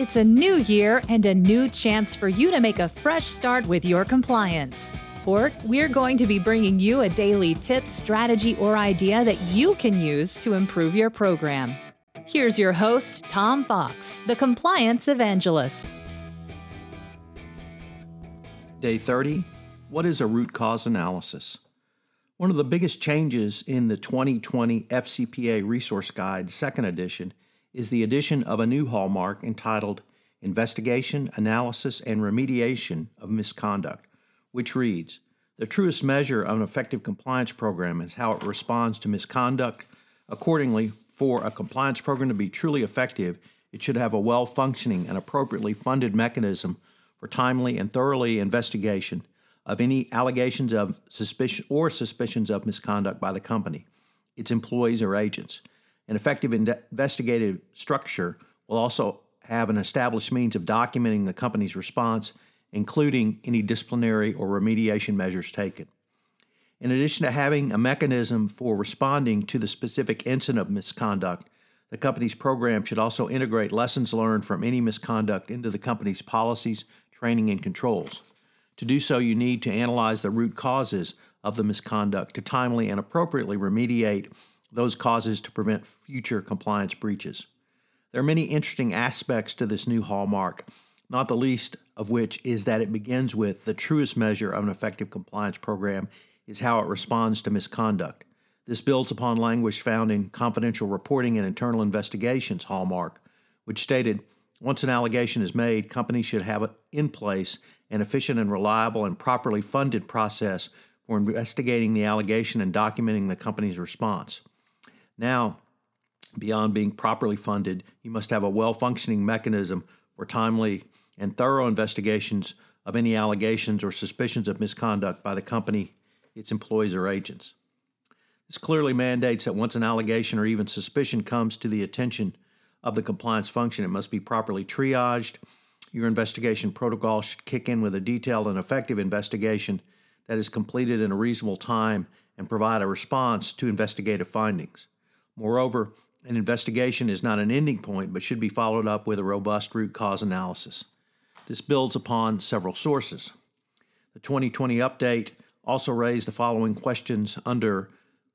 It's a new year and a new chance for you to make a fresh start with your compliance. For we're going to be bringing you a daily tip, strategy, or idea that you can use to improve your program. Here's your host, Tom Fox, the Compliance Evangelist. Day 30 What is a root cause analysis? One of the biggest changes in the 2020 FCPA Resource Guide, second edition, is the addition of a new hallmark entitled Investigation, Analysis, and Remediation of Misconduct, which reads The truest measure of an effective compliance program is how it responds to misconduct. Accordingly, for a compliance program to be truly effective, it should have a well functioning and appropriately funded mechanism for timely and thoroughly investigation of any allegations of suspicion or suspicions of misconduct by the company, its employees, or agents. An effective investigative structure will also have an established means of documenting the company's response, including any disciplinary or remediation measures taken. In addition to having a mechanism for responding to the specific incident of misconduct, the company's program should also integrate lessons learned from any misconduct into the company's policies, training, and controls. To do so, you need to analyze the root causes of the misconduct to timely and appropriately remediate those causes to prevent future compliance breaches. There are many interesting aspects to this new hallmark, not the least of which is that it begins with the truest measure of an effective compliance program is how it responds to misconduct. This builds upon language found in confidential reporting and internal investigations hallmark, which stated once an allegation is made, companies should have in place an efficient and reliable and properly funded process for investigating the allegation and documenting the company's response. Now, beyond being properly funded, you must have a well functioning mechanism for timely and thorough investigations of any allegations or suspicions of misconduct by the company, its employees, or agents. This clearly mandates that once an allegation or even suspicion comes to the attention of the compliance function, it must be properly triaged. Your investigation protocol should kick in with a detailed and effective investigation that is completed in a reasonable time and provide a response to investigative findings. Moreover, an investigation is not an ending point, but should be followed up with a robust root cause analysis. This builds upon several sources. The 2020 update also raised the following questions under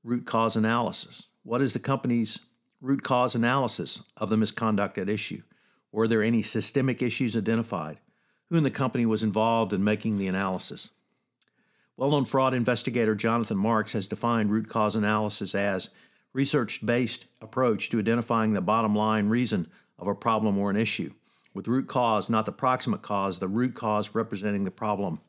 root cause analysis What is the company's root cause analysis of the misconduct at issue? Were there any systemic issues identified? Who in the company was involved in making the analysis? Well known fraud investigator Jonathan Marks has defined root cause analysis as research based approach to identifying the bottom line reason of a problem or an issue, with root cause, not the proximate cause, the root cause representing the problem.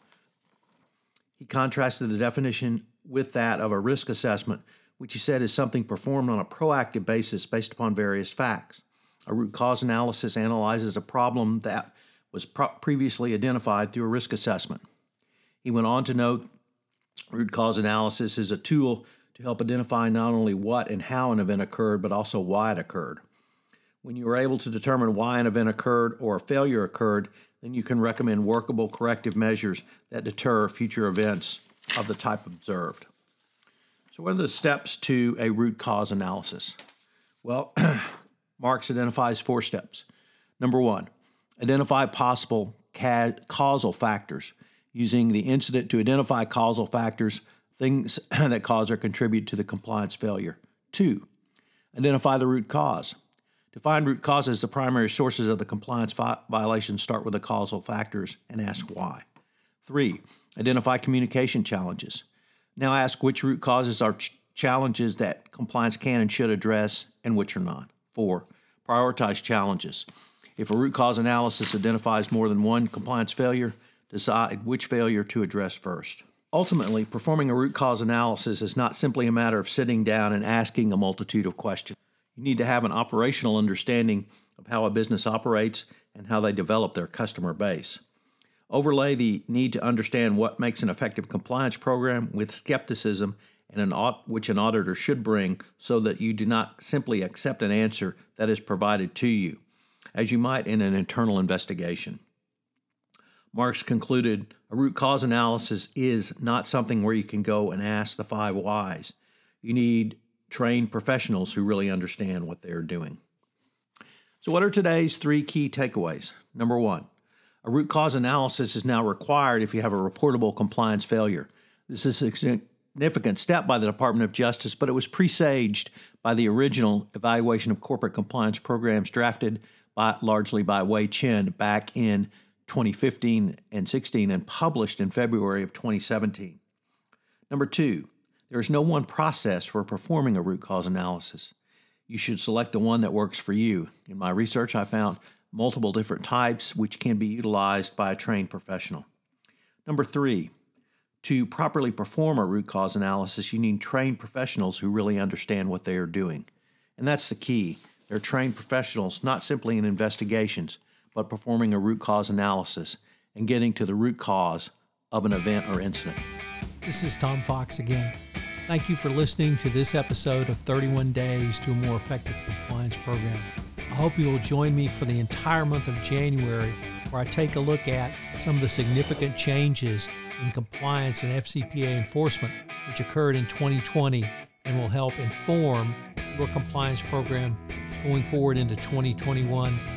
He contrasted the definition with that of a risk assessment, which he said is something performed on a proactive basis based upon various facts. A root cause analysis analyzes a problem that was pro- previously identified through a risk assessment. He went on to note root cause analysis is a tool to help identify not only what and how an event occurred, but also why it occurred. When you are able to determine why an event occurred or a failure occurred, then you can recommend workable corrective measures that deter future events of the type observed. So, what are the steps to a root cause analysis? Well, Marks identifies four steps. Number one, identify possible ca- causal factors using the incident to identify causal factors things that cause or contribute to the compliance failure. Two, identify the root cause. To find root causes, the primary sources of the compliance vi- violations start with the causal factors and ask why. Three, identify communication challenges. Now ask which root causes are ch- challenges that compliance can and should address and which are not. Four, prioritize challenges. If a root cause analysis identifies more than one compliance failure, decide which failure to address first. Ultimately, performing a root cause analysis is not simply a matter of sitting down and asking a multitude of questions. You need to have an operational understanding of how a business operates and how they develop their customer base. Overlay the need to understand what makes an effective compliance program with skepticism and an aut- which an auditor should bring so that you do not simply accept an answer that is provided to you, as you might in an internal investigation. Marks concluded a root cause analysis is not something where you can go and ask the five whys. You need trained professionals who really understand what they're doing. So, what are today's three key takeaways? Number one, a root cause analysis is now required if you have a reportable compliance failure. This is a significant step by the Department of Justice, but it was presaged by the original evaluation of corporate compliance programs drafted by, largely by Hui Chen back in 2015 and 16 and published in February of 2017. Number two, there is no one process for performing a root cause analysis. You should select the one that works for you. In my research, I found multiple different types which can be utilized by a trained professional. Number three, to properly perform a root cause analysis, you need trained professionals who really understand what they are doing. And that's the key. They're trained professionals, not simply in investigations, but performing a root cause analysis and getting to the root cause of an event or incident. This is Tom Fox again. Thank you for listening to this episode of 31 Days to a More Effective Compliance Program. I hope you will join me for the entire month of January, where I take a look at some of the significant changes in compliance and FCPA enforcement which occurred in 2020 and will help inform your compliance program going forward into 2021